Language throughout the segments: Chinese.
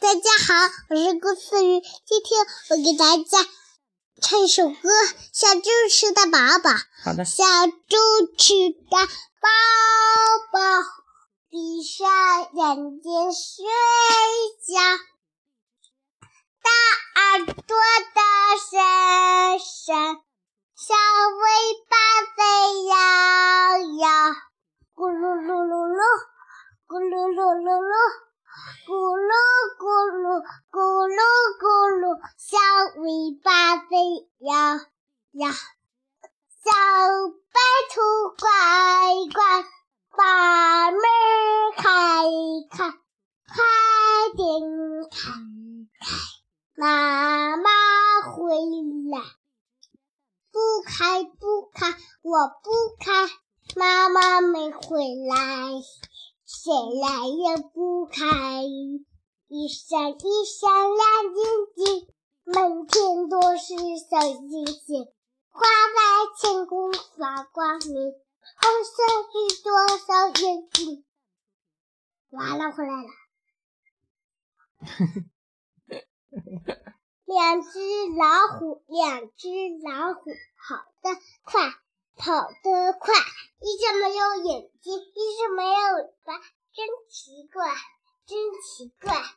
大家好，我是顾思雨。今天我给大家唱一首歌，《小猪吃的饱饱》。好的。小猪吃的饱饱，闭上眼睛睡觉，大耳朵的伸伸，小尾巴在摇摇，咕噜噜噜噜，咕噜噜噜噜，咕。咕噜咕噜咕噜小尾巴在摇摇小白兔乖乖把门开开快点开开妈妈回来不开不开我不开妈妈没回来谁来也不开。一闪一闪亮晶晶，满天都是小星星。花白天空放光明，红色是多小眼睛？完了，回来了。两只老虎，两只老虎，跑得快，跑得快。一只没有眼睛，一只没有尾巴，真奇怪，真奇怪。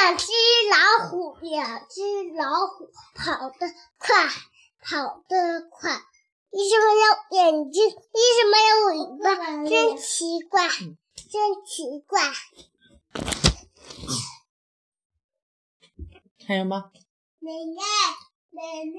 两只老虎，两只老虎，跑得快，跑得快。一只没有眼睛，一只没有尾巴，真奇怪，真奇怪。还有吗？奶奶，奶奶。